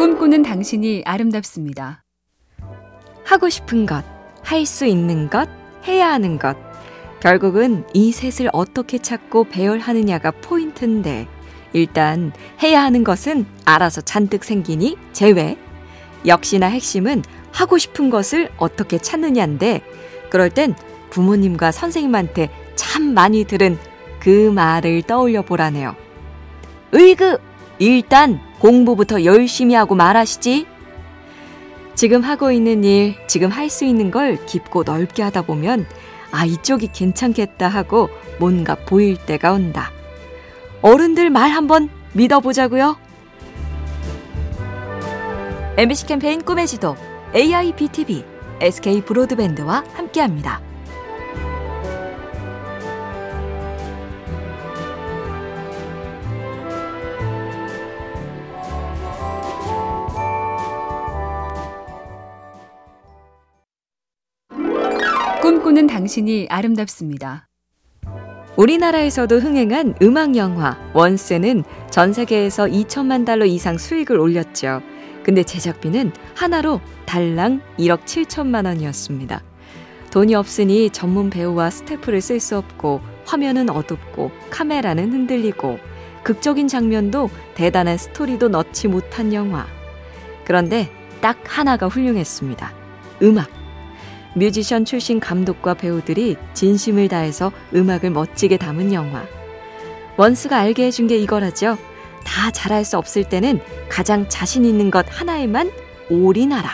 꿈꾸는 당신이 아름답습니다. 하고 싶은 것, 할 수 있는 것, 해야 하는 것. 결국은 이 셋을 어떻게 찾고 배열하느냐가 포인트인데, 일단 해야 하는 것은 알아서 잔뜩 생기니 제외. 역시나 핵심은 하고 싶은 것을 어떻게 찾느냐인데, 그럴 땐 부모님과 선생님한테 참 많이 들은 그 말을 떠올려 보라네요. 으이그! 일단 공부부터 열심히 하고 말하시지. 지금 하고 있는 일, 지금 할 수 있는 걸 깊고 넓게 하다 보면 아, 이쪽이 괜찮겠다 하고 뭔가 보일 때가 온다. 어른들 말 한번 믿어보자고요. MBC 캠페인 꿈의 지도 AIBTV SK 브로드밴드와 함께합니다. 꿈꾸는 당신이 아름답습니다. 우리나라에서도 흥행한 음악 영화 원스는 전 세계에서 2천만 달러 이상 수익을 올렸죠. 근데 제작비는 하나로 달랑 1억 7천만 원이었습니다. 돈이 없으니 전문 배우와 스태프를 쓸 수 없고 화면은 어둡고 카메라는 흔들리고 극적인 장면도 대단한 스토리도 넣지 못한 영화. 그런데 딱 하나가 훌륭했습니다. 음악. 뮤지션 출신 감독과 배우들이 진심을 다해서 음악을 멋지게 담은 영화. 원스가 알게 해준 게 이거라죠. 다 잘할 수 없을 때는 가장 자신 있는 것 하나에만 올인하라.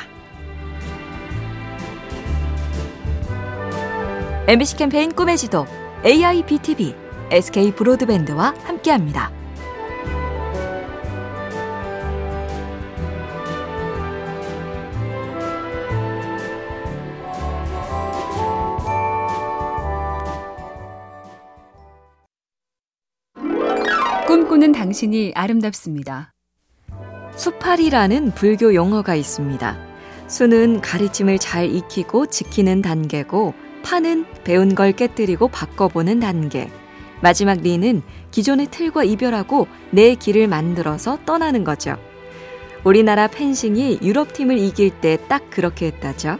MBC 캠페인 꿈의 지도 AIBTV SK 브로드밴드와 함께합니다. 꿈꾸는 당신이 아름답습니다. 수팔이라는 불교 용어가 있습니다. 수는 가르침을 잘 익히고 지키는 단계고 파는 배운 걸 깨뜨리고 바꿔보는 단계. 마지막 리는 기존의 틀과 이별하고 내 길을 만들어서 떠나는 거죠. 우리나라 펜싱이 유럽팀을 이길 때 딱 그렇게 했다죠.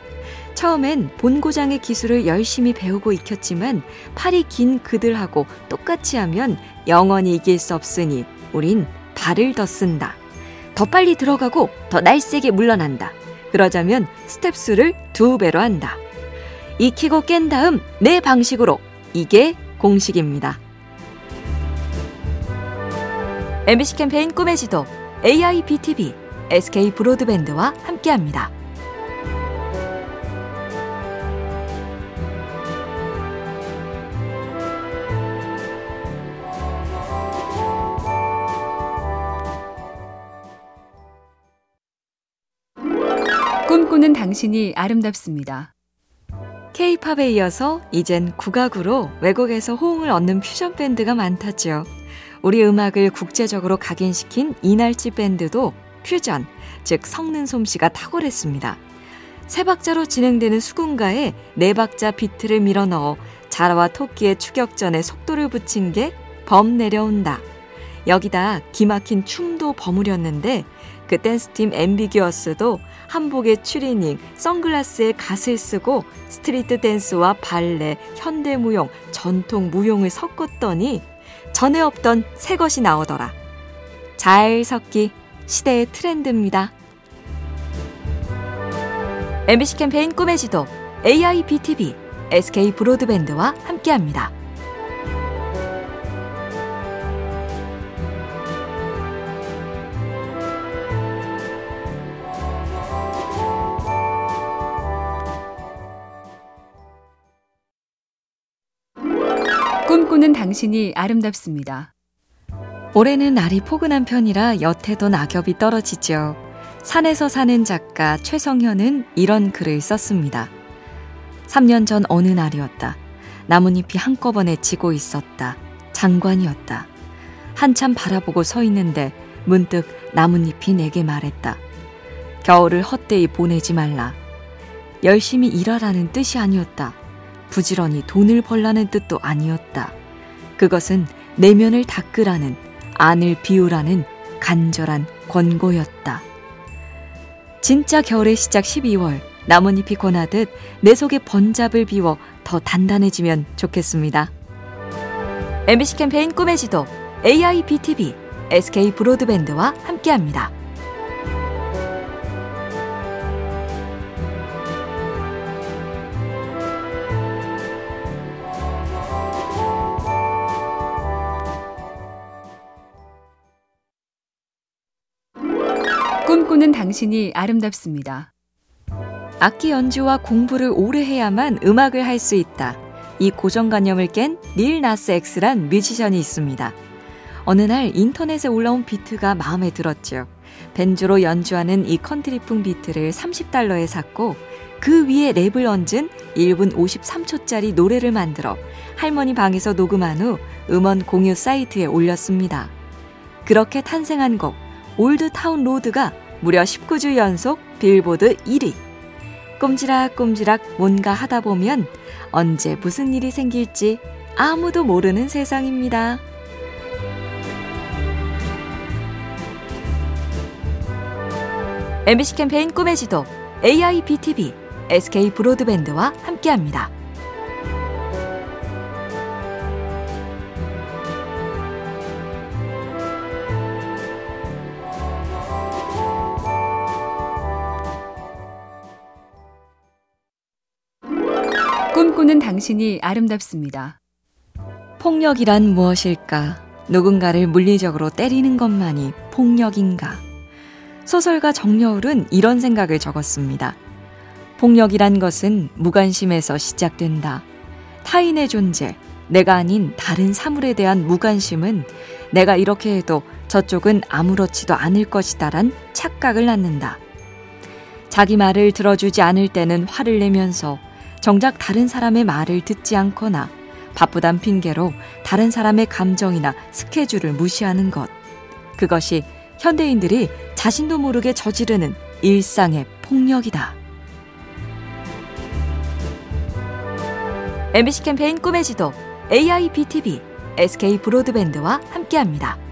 처음엔 본고장의 기술을 열심히 배우고 익혔지만 팔이 긴 그들하고 똑같이 하면 영원히 이길 수 없으니 우린 발을 더 쓴다. 더 빨리 들어가고 더 날쌔게 물러난다. 그러자면 스텝 수를 두 배로 한다. 익히고 깬 다음 내 방식으로 이게 공식입니다. MBC 캠페인 꿈의 지도 AIBTV SK 브로드밴드와 함께합니다. 꿈꾸는 당신이 아름답습니다. K-팝에 이어서 이젠 국악으로 외국에서 호응을 얻는 퓨전 밴드가 많다죠. 우리 음악을 국제적으로 각인시킨 이날치 밴드도 퓨전, 즉 성는 솜씨가 탁월했습니다. 세 박자로 진행되는 수군가에 네 박자 비트를 밀어넣어 자라와 토끼의 추격전에 속도를 붙인 게 범 내려온다. 여기다 기막힌 춤도 버무렸는데 그 댄스팀 Ambiguous도 한복에 추리닝, 선글라스에 갓을 쓰고 스트리트 댄스와 발레, 현대 무용, 전통 무용을 섞었더니 전에 없던 새 것이 나오더라. 잘 섞기 시대의 트렌드입니다. MBC 캠페인 꿈의 지도 AIBTV SK 브로드밴드와 함께합니다. 꿈꾸는 당신이 아름답습니다. 올해는 날이 포근한 편이라 엿에도 낙엽이 떨어지죠. 산에서 사는 작가 최성현은 이런 글을 썼습니다. 3년 전 어느 날이었다. 나뭇잎이 한꺼번에 지고 있었다. 장관이었다. 한참 바라보고 서 있는데 문득 나뭇잎이 내게 말했다. 겨울을 헛되이 보내지 말라. 열심히 일하라는 뜻이 아니었다. 부지런히 돈을 벌라는 뜻도 아니었다. 그것은 내면을 닦으라는, 안을 비우라는 간절한 권고였다. 진짜 겨울의 시작 12월 나뭇잎이 고나듯 내 속에 번잡을 비워 더 단단해지면 좋겠습니다. MBC 캠페인 꿈의 지도 AIBTV SK 브로드밴드와 함께합니다. 당신이 아름답습니다. 악기 연주와 공부를 오래 해야만 음악을 할 수 있다. 이 고정관념을 깬 Lil Nas X란 뮤지션이 있습니다. 어느 날 인터넷에 올라온 비트가 마음에 들었죠. 밴조로 연주하는 이 컨트리풍 비트를 30달러에 샀고 그 위에 랩을 얹은 1분 53초짜리 노래를 만들어 할머니 방에서 녹음한 후 음원 공유 사이트에 올렸습니다. 그렇게 탄생한 곡 Old Town Road가 무려 19주 연속 빌보드 1위. 꼼지락꼼지락 뭔가 하다 보면 언제 무슨 일이 생길지 아무도 모르는 세상입니다. MBC 캠페인 꿈의 지도 AIBTV SK 브로드밴드와 함께합니다. 꿈꾸는 당신이 아름답습니다. 폭력이란 무엇일까? 누군가를 물리적으로 때리는 것만이 폭력인가? 소설가 정여울은 이런 생각을 적었습니다. 폭력이란 것은 무관심에서 시작된다. 타인의 존재, 내가 아닌 다른 사물에 대한 무관심은 내가 이렇게 해도 저쪽은 아무렇지도 않을 것이다란 착각을 낳는다. 자기 말을 들어주지 않을 때는 화를 내면서 정작 다른 사람의 말을 듣지 않거나 바쁘단 핑계로 다른 사람의 감정이나 스케줄을 무시하는 것. 그것이 현대인들이 자신도 모르게 저지르는 일상의 폭력이다. MBC 캠페인 꿈의 지도 AIBTV SK 브로드밴드와 함께합니다.